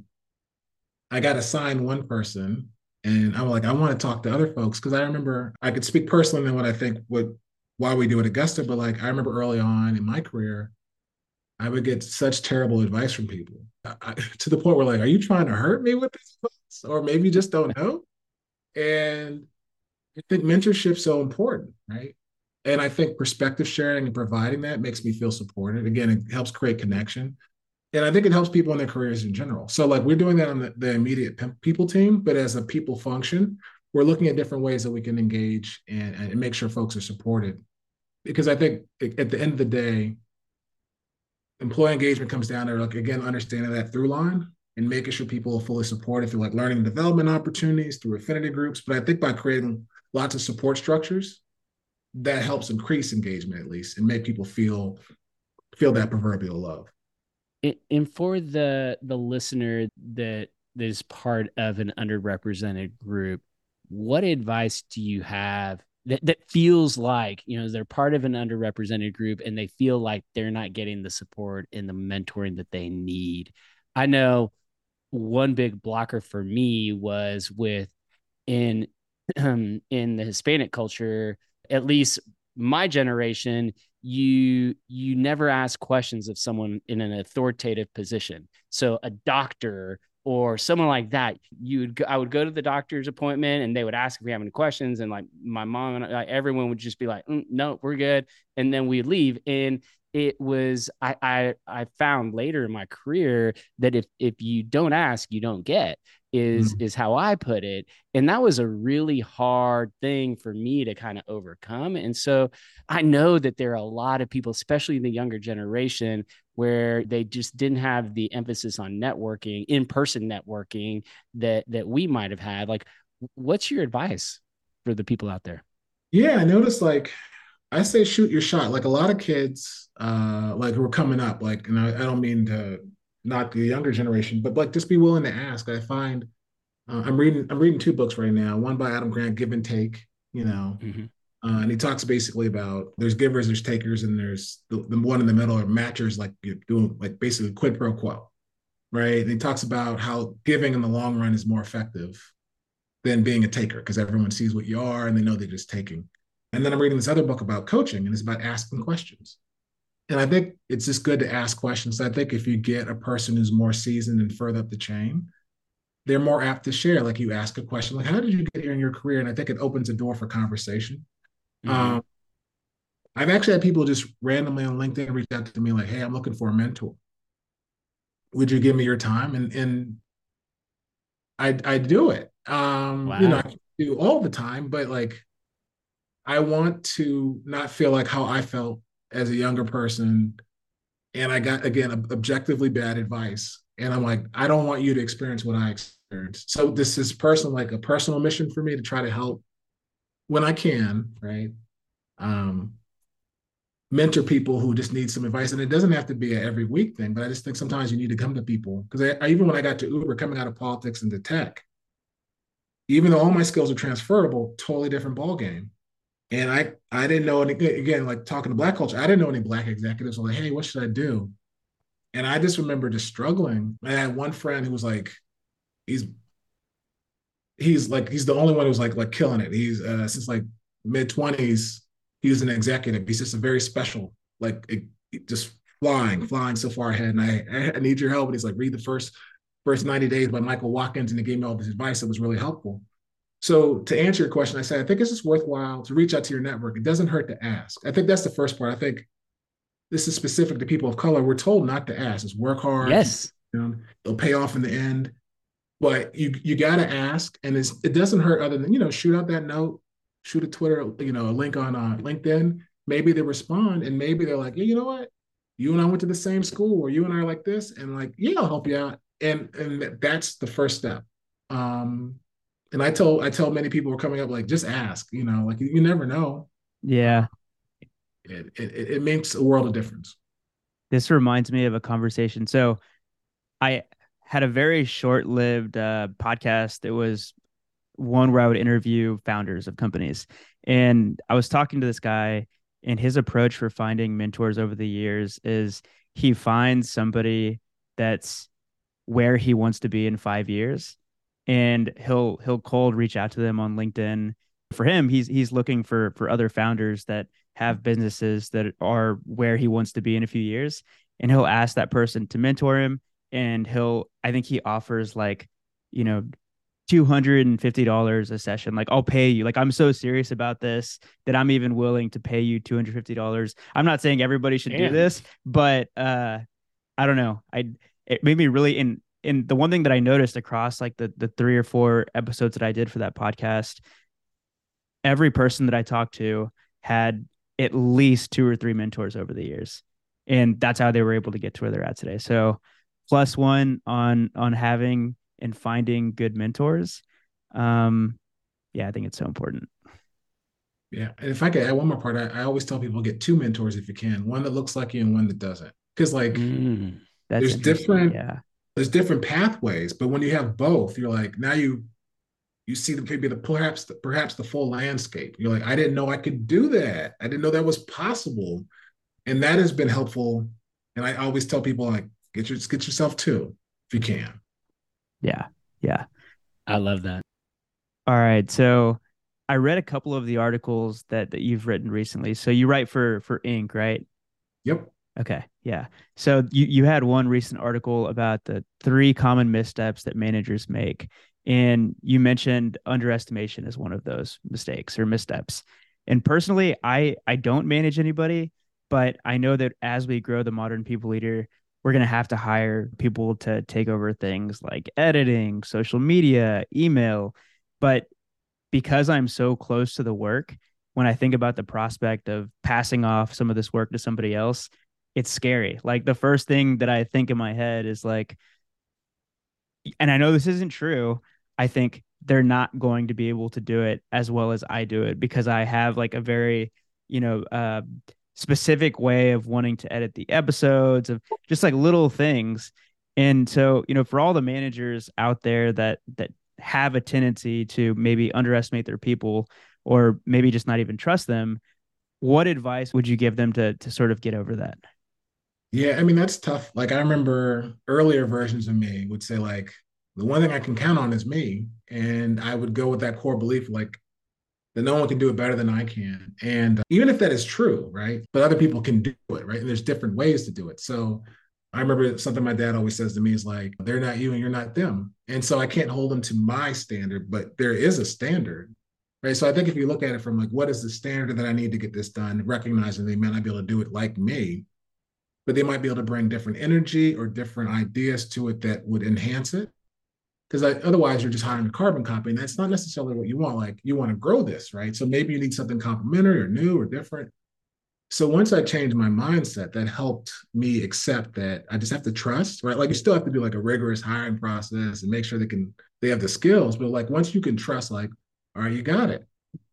I got assigned one person, and I'm like I want to talk to other folks because I remember I could speak personally than what I think would why we do at Gusto, but like I remember early on in my career, I would get such terrible advice from people I, to the point where like, are you trying to hurt me with this? Or maybe just don't know. And I think mentorship's so important, right? And I think perspective sharing and providing that makes me feel supported. Again, it helps create connection. And I think it helps people in their careers in general. So, like, we're doing that on the, the immediate people team, but as a people function, we're looking at different ways that we can engage and, and make sure folks are supported. Because I think at the end of the day, employee engagement comes down to like again understanding that through line and making sure people are fully supported through like learning and development opportunities through affinity groups. But I think by creating lots of support structures, that helps increase engagement at least and make people feel feel that proverbial love.
And for the the listener that that is part of an underrepresented group, what advice do you have that, that feels like you know they're part of an underrepresented group and they feel like they're not getting the support and the mentoring that they need i know one big blocker for me was with in [CLEARS THROAT] um, in the hispanic culture at least my generation you you never ask questions of someone in an authoritative position so a doctor or someone like that, you would go, I would go to the doctor's appointment and they would ask if we have any questions. And like my mom and I, everyone would just be like, mm, no, we're good. And then we'd leave. And it was, I, I, I found later in my career that if, if you don't ask, you don't get is, mm-hmm. is how I put it. And that was a really hard thing for me to kind of overcome. And so I know that there are a lot of people, especially the younger generation, where they just didn't have the emphasis on networking, in-person networking that that we might have had. Like, what's your advice for the people out there?
Yeah, I noticed like I say shoot your shot. Like a lot of kids, uh, like who are coming up, like, and I, I don't mean to not the younger generation, but like just be willing to ask. I find uh, I'm reading I'm reading two books right now. One by Adam Grant, Give and Take. You know, mm-hmm. Uh, and he talks basically about there's givers, there's takers, and there's the, the one in the middle are matchers, like you're doing like basically quid pro quo, right? And he talks about how giving in the long run is more effective than being a taker because everyone sees what you are and they know they're just taking. And then I'm reading this other book about coaching, and it's about asking questions. And I think it's just good to ask questions. I think if you get a person who's more seasoned and further up the chain, they're more apt to share. Like you ask a question, like, how did you get here in your career? And I think it opens a door for conversation. Mm-hmm. Um, I've actually had people just randomly on LinkedIn reach out to me like, "Hey, I'm looking for a mentor. Would you give me your time?" And and I I do it. Um, wow. You know, I do all the time, but like, I want to not feel like how I felt as a younger person, and I got again objectively bad advice, and I'm like, I don't want you to experience what I experienced. So this is personal, like a personal mission for me to try to help when I can, right? Um, mentor people who just need some advice. And it doesn't have to be an every week thing, but I just think sometimes you need to come to people. Because I, I, even when I got to Uber, coming out of politics into tech, even though all my skills are transferable, totally different ball game. And I I didn't know any again, like talking to black culture, I didn't know any black executives. I'm like, hey, what should I do? And I just remember just struggling. I had one friend who was like, he's he's like he's the only one who's like like killing it. He's uh, since like mid twenties. He was an executive. He's just a very special, like it, it just flying, flying so far ahead. And I, I need your help. And he's like, read the first first 90 days by Michael Watkins, and he gave me all this advice that was really helpful. So to answer your question, I said, I think it's just worthwhile to reach out to your network. It doesn't hurt to ask. I think that's the first part. I think this is specific to people of color. We're told not to ask. It's work hard.
Yes.
You know, it'll pay off in the end but you you got to ask, and it's, it doesn't hurt other than you know shoot out that note, shoot a Twitter, you know, a link on uh, LinkedIn. Maybe they respond, and maybe they're like, yeah, you know what, you and I went to the same school, or you and I are like this, and like, yeah, I'll help you out, and and that's the first step. Um, and I told I tell many people who are coming up like just ask, you know, like you, you never know.
Yeah,
it, it it makes a world of difference.
This reminds me of a conversation. So, I had a very short lived uh, podcast. It was one where I would interview founders of companies. And I was talking to this guy, And his approach for finding mentors over the years is he finds somebody that's where he wants to be in five years and he'll he'll cold reach out to them on LinkedIn. For him, he's he's looking for for other founders that have businesses that are where he wants to be in a few years. And he'll ask that person to mentor him and he'll I think he offers like you know $250 a session. Like I'll pay you. Like I'm so serious about this that I'm even willing to pay you $250 I'm not saying everybody should Damn. do this but uh I don't know. I it made me really in in the one thing that I noticed across like the the three or four episodes that I did for that podcast every person that I talked to had at least two or three mentors over the years and that's how they were able to get to where they're at today. So plus one on on having and finding good mentors um yeah i think it's so important.
Yeah and if i could add one more part I, I always tell people get two mentors if you can one that looks like you and one that doesn't because like mm, there's different yeah there's different pathways but when you have both you're like now you you see the maybe the perhaps the, perhaps the full landscape. You're like i didn't know i could do that. I didn't know that was possible. And that has been helpful. And i always tell people like get your get yourself two if you can.
Yeah. Yeah.
I love that.
All right. So i read a couple of the articles that that you've written recently. So you write for for Inc right?
Yep
okay yeah. So you you had one recent article about the three common missteps that managers make and you mentioned underestimation as one of those mistakes or missteps. And personally i i don't manage anybody but i know that as we grow the modern people leader we're going to have to hire people to take over things like editing social media email. But because i'm so close to the work when i think about the prospect of passing off some of this work to somebody else it's scary like the first thing that i think in my head is like and i know this isn't true I think they're not going to be able to do it as well as I do it because I have like a very, you know, uh, specific way of wanting to edit the episodes of just like little things. And so, you know, for all the managers out there that that have a tendency to maybe underestimate their people or maybe just not even trust them, what advice would you give them to to sort of get over that?
Yeah, I mean that's tough. Like I remember earlier versions of me would say like the one thing I can count on is me. And I would go with that core belief like that no one can do it better than I can. And uh, even if that is true, right? But other people can do it, right? And there's different ways to do it. So I remember something my dad always says to me is like, they're not you and you're not them. And so I can't hold them to my standard, but there is a standard. Right. So I think if you look at it from like, what is the standard that I need to get this done, recognizing they may not be able to do it like me, but they might be able to bring different energy or different ideas to it that would enhance it. Because otherwise you're just hiring a carbon copy and that's not necessarily what you want like you want to grow this right? So maybe you need something complementary or new or different. So once i changed my mindset that helped me accept that i just have to trust right? Like you still have to do like a rigorous hiring process and make sure they can they have the skills but like once you can trust like all right you got it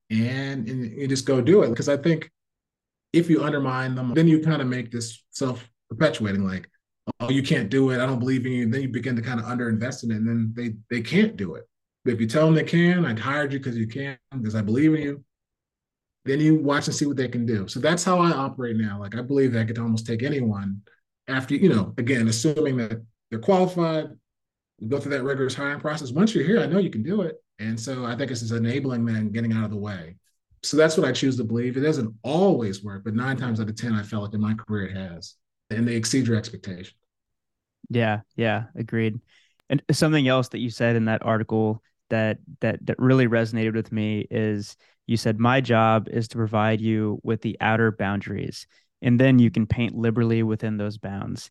and, and you just go do it. Because i think if you undermine them then you kind of make this self perpetuating like oh, you can't do it. I don't believe in you. And then you begin to kind of underinvest in it, and then they they can't do it. But if you tell them they can, I hired you because you can, because I believe in you. Then you watch and see what they can do. So that's how I operate now. Like I believe that I could almost take anyone after you know, again, assuming that they're qualified, go through that rigorous hiring process. Once you're here, I know you can do it. And so I think it's just enabling them getting out of the way. So that's what I choose to believe. It doesn't always work, but nine times out of 10, I felt like in my career it has. And they exceed your expectation.
Yeah, yeah, agreed. And something else that you said in that article that that that really resonated with me is you said my job is to provide you with the outer boundaries and then you can paint liberally within those bounds.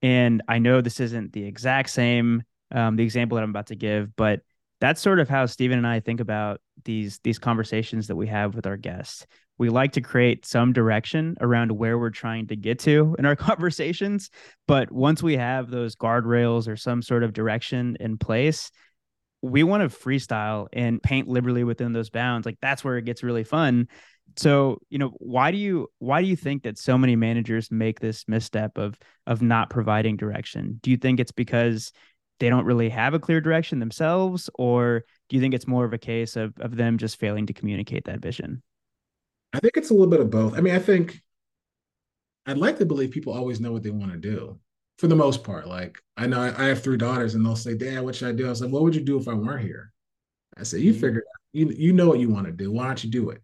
And I know this isn't the exact same um, the example that I'm about to give, but that's sort of how Stephen and I think about these these conversations that we have with our guests we like to create some direction around where we're trying to get to in our [LAUGHS] conversations. But once we have those guardrails or some sort of direction in place, we want to freestyle and paint liberally within those bounds. Like that's where it gets really fun. So, you know, why do you why do you think that so many managers make this misstep of of not providing direction? Do you think it's because they don't really have a clear direction themselves or do you think it's more of a case of of them just failing to communicate that vision?
I think it's a little bit of both. I mean, I think I'd like to believe people always know what they want to do for the most part. Like I know I, I have three daughters and they'll say, Dad, what should I do? I was like, what would you do if I weren't here? I said, you mm-hmm. figure you you know what you want to do. Why don't you do it?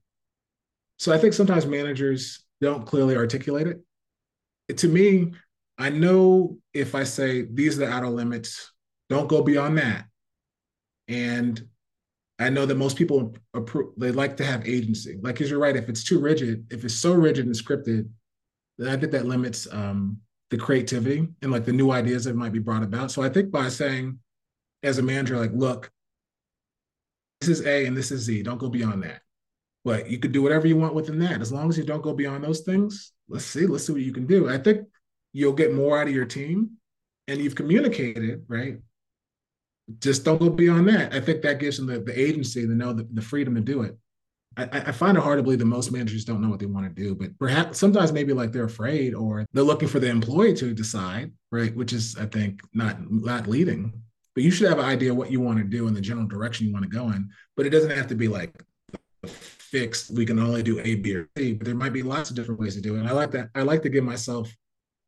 So I think sometimes managers don't clearly articulate it. it. To me, I know if I say these are the outer limits, don't go beyond that. And I know that most people approve, they like to have agency. Like, because you're right, if it's too rigid, if it's so rigid and scripted, then I think that limits um, the creativity and like the new ideas that might be brought about. So I think by saying, as a manager, like, look, this is A and this is Z, don't go beyond that. But you could do whatever you want within that. As long as you don't go beyond those things, let's see, let's see what you can do. I think you'll get more out of your team and you've communicated, right? Just don't go beyond that. I think that gives them the, the agency to know the, the freedom to do it. I, I, find it hard to believe that most managers don't know what they want to do, but perhaps sometimes maybe like they're afraid or they're looking for the employee to decide, right? Which is, I think, not not leading. But you should have an idea what you want to do and the general direction you want to go in. But it doesn't have to be like fixed. We can only do A, B, or C. But there might be lots of different ways to do it. And I like that. I like to give myself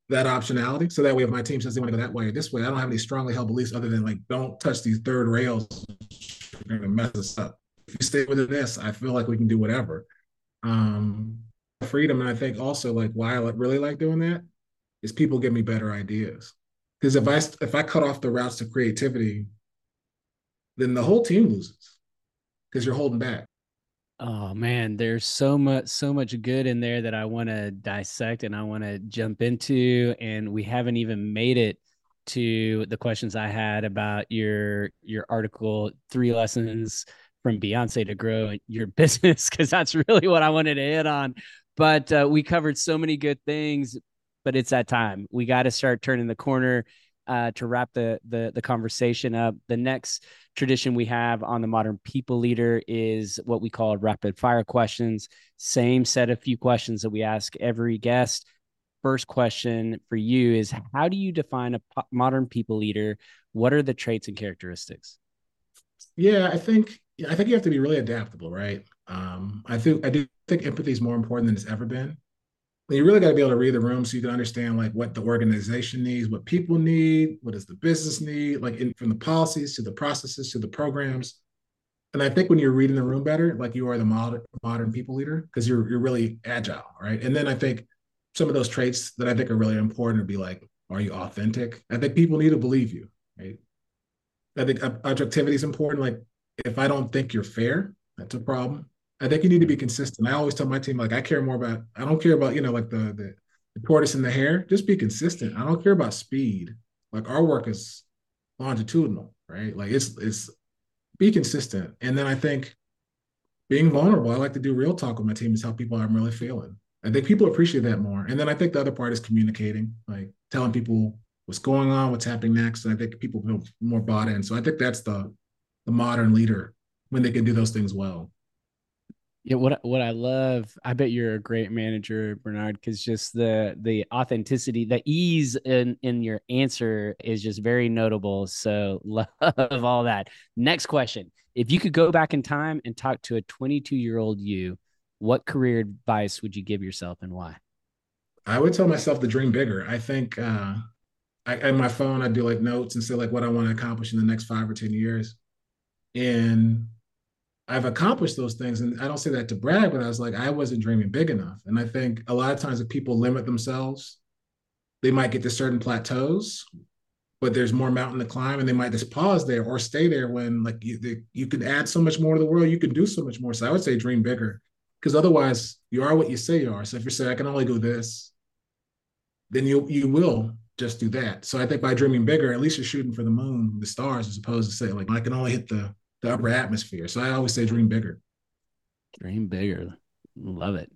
that optionality. So that way, if my team says they want to go that way or this way, I don't have any strongly held beliefs other than like, don't touch these third rails. You're gonna mess us up. If you stay within this, I feel like we can do whatever. Um, freedom, and I think also like why I really like doing that is people give me better ideas. Because if I if I cut off the routes to creativity, then the whole team loses because you're holding back.
Oh man, there's so much so much good in there that I want to dissect and I want to jump into and we haven't even made it to the questions I had about your your article three lessons from Beyonce to grow your [LAUGHS] business cuz that's really what I wanted to hit on. But uh, we covered so many good things, but it's that time. We got to start turning the corner uh, to wrap the, the the conversation up. The next tradition we have on the Modern People Leader is what we call rapid fire questions. Same set of few questions that we ask every guest. First question for you is: How do you define a modern people leader? What are the traits and characteristics?
Yeah, I think I think you have to be really adaptable, right? Um, I think I do think empathy is more important than it's ever been you really got to be able to read the room so you can understand like what the organization needs, what people need, what does the business need, like in, from the policies to the processes to the programs. And I think when you're reading the room better, like you are the modern modern people leader because you're you're really agile, right? And then I think some of those traits that I think are really important would be like, are you authentic? I think people need to believe you, right? I think objectivity is important. Like if I don't think you're fair, that's a problem. I think you need to be mm. consistent. I always tell my team, like, I care more about, I don't care about, you know, like the, the, the tortoise and the hare. Just be consistent. I don't care about speed. Like our work is longitudinal, right? Like it's it's be consistent. And then I think being vulnerable, I like to do real talk with my team and tell people I'm really feeling. I think people appreciate that more. And then I think the other part is communicating, like telling people what's going on, what's happening next. And I think people feel more bought in. So I think that's the the modern leader when they can do those things well.
Yeah, what what I love, I bet you're a great manager, Bernard, because just the the authenticity, the ease in in your answer is just very notable. So [LAUGHS] love all that. Next question: If you could go back in time and talk to a 22 year old you, what career advice would you give yourself and why?
I would tell myself to dream bigger. I think uh, I, in my phone, I'd do like notes and say like what I want to accomplish in the next five or ten years, and I've accomplished those things. And I don't say that to brag, but I was like, I wasn't dreaming big enough. And I think a lot of times if people limit themselves, they might get to certain plateaus, but there's more mountain to climb and they might just pause there or stay there when like you, they, you can add so much more to the world, you can do so much more. So I would say dream bigger because otherwise you are what you say you are. So if you say I can only do this, then you you will just do that. So I think by dreaming bigger, at least you're shooting for the moon, the stars, as opposed to say like I can only hit the the upper atmosphere. So I always say dream bigger.
Dream bigger. Love it.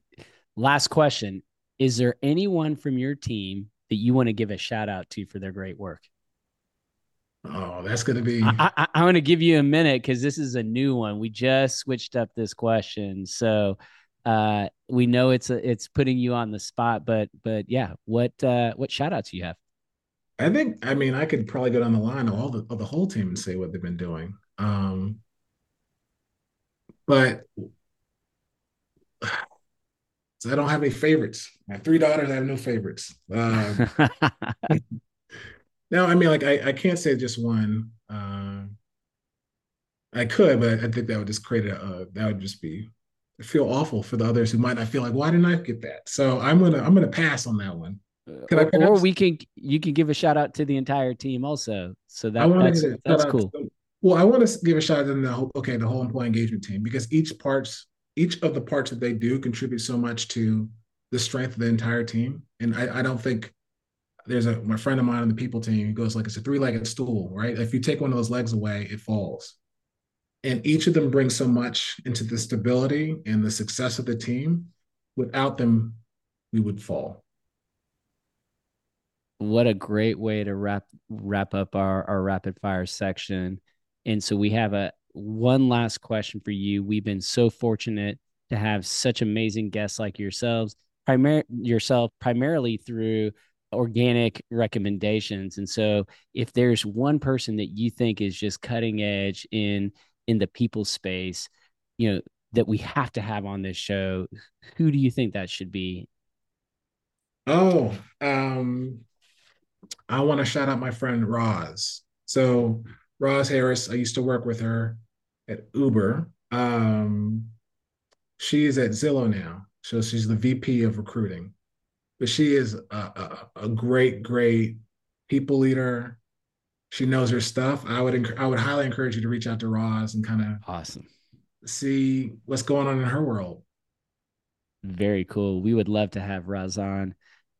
Last question. Is there anyone from your team that you want to give a shout out to for their great work?
Oh, that's going to be.
I, I, I'm going to give you a minute because this is a new one. We just switched up this question, so uh, we know it's a, it's putting you on the spot. But but yeah, what uh, what shout outs you have?
I think I mean I could probably go down the line of all the of the whole team and say what they've been doing. Um, but So [SIGHS] I don't have any favorites. My three daughters, I have no favorites. Um, [LAUGHS] no, I mean, like I, I can't say just one. Um, I could, but I think that would just create a uh, that would just be feel awful for the others who might not feel like why didn't I get that? So I'm gonna I'm gonna pass on that one.
Or, or, we can you can give a shout out to the entire team also. So that that's that's cool.
To, well, I want to give a shout out to the whole, okay the whole employee engagement team because each parts each of the parts that they do contribute so much to the strength of the entire team. And I, I don't think there's a my friend of mine on the people team who goes like it's a three-legged stool, right? If you take one of those legs away, it falls and each of them brings so much into the stability and the success of the team. Without them, we would fall.
What a great way to wrap wrap up our, our rapid fire section. And so we have a one last question for you. We've been so fortunate to have such amazing guests like yourselves, primar- yourself primarily through organic recommendations. And so if there's one person that you think is just cutting edge in in the people space, you know, that we have to have on this show, who do you think that should be?
Oh, um, I want to shout out my friend Roz. So Roz Harris, I used to work with her at Uber. Um, she is at Zillow now, so she's the VP of recruiting. But she is a, a, a great, great people leader, she knows her stuff. I would I would highly encourage you to reach out to Roz and kind of
awesome
see what's going on in her world.
Very cool. We would love to have Roz on.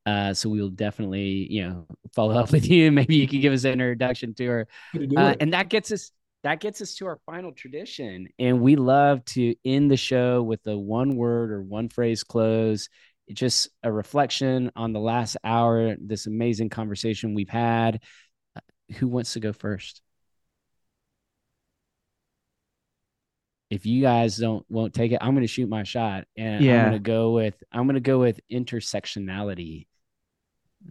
Uh, so we'll definitely, you know, follow up with [LAUGHS] you. Maybe you can give us an introduction to her. Uh, and that gets us that gets us to our final tradition. And we love to end the show with a one word or one phrase close. It's just a reflection on the last hour, this amazing conversation we've had who wants to go first? If you guys don't won't take it, I'm going to shoot my shot, and yeah. I'm going to go with I'm going to go with intersectionality.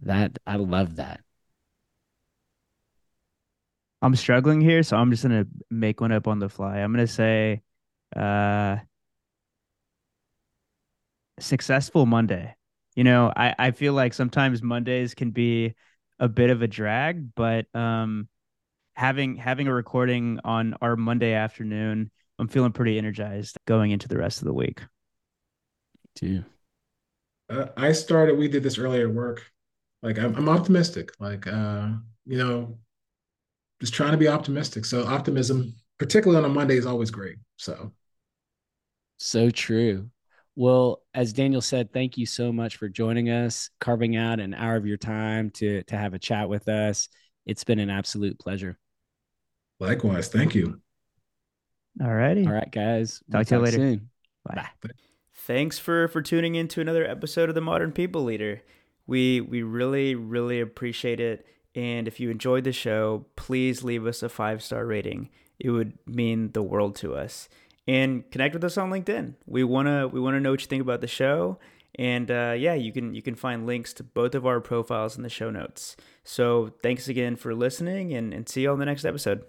That I love that.
I'm struggling here, so I'm just gonna make one up on the fly. I'm gonna say, uh, successful Monday. You know, I I feel like sometimes Mondays can be a bit of a drag, but um, having having a recording on our Monday afternoon, I'm feeling pretty energized going into the rest of the week.
Too.
Uh, I started. We did this earlier at work. Like I'm, I'm optimistic. Like uh, you know, just trying to be optimistic. So optimism, particularly on a Monday, is always great. So.
So true. Well, as Daniel said, thank you so much for joining us, carving out an hour of your time to to have a chat with us. It's been an absolute pleasure.
Likewise, thank you.
All righty.
All right, guys.
Talk we'll to you later. Soon.
Bye. Bye.
Thanks for for tuning in to another episode of the Modern People Leader. We we really really appreciate it. And if you enjoyed the show, please leave us a five star rating. It would mean the world to us and connect with us on LinkedIn. We wanna we wanna know what you think about the show, and uh, yeah, you can you can find links to both of our profiles in the show notes. So thanks again for listening, and, and see you on the next episode.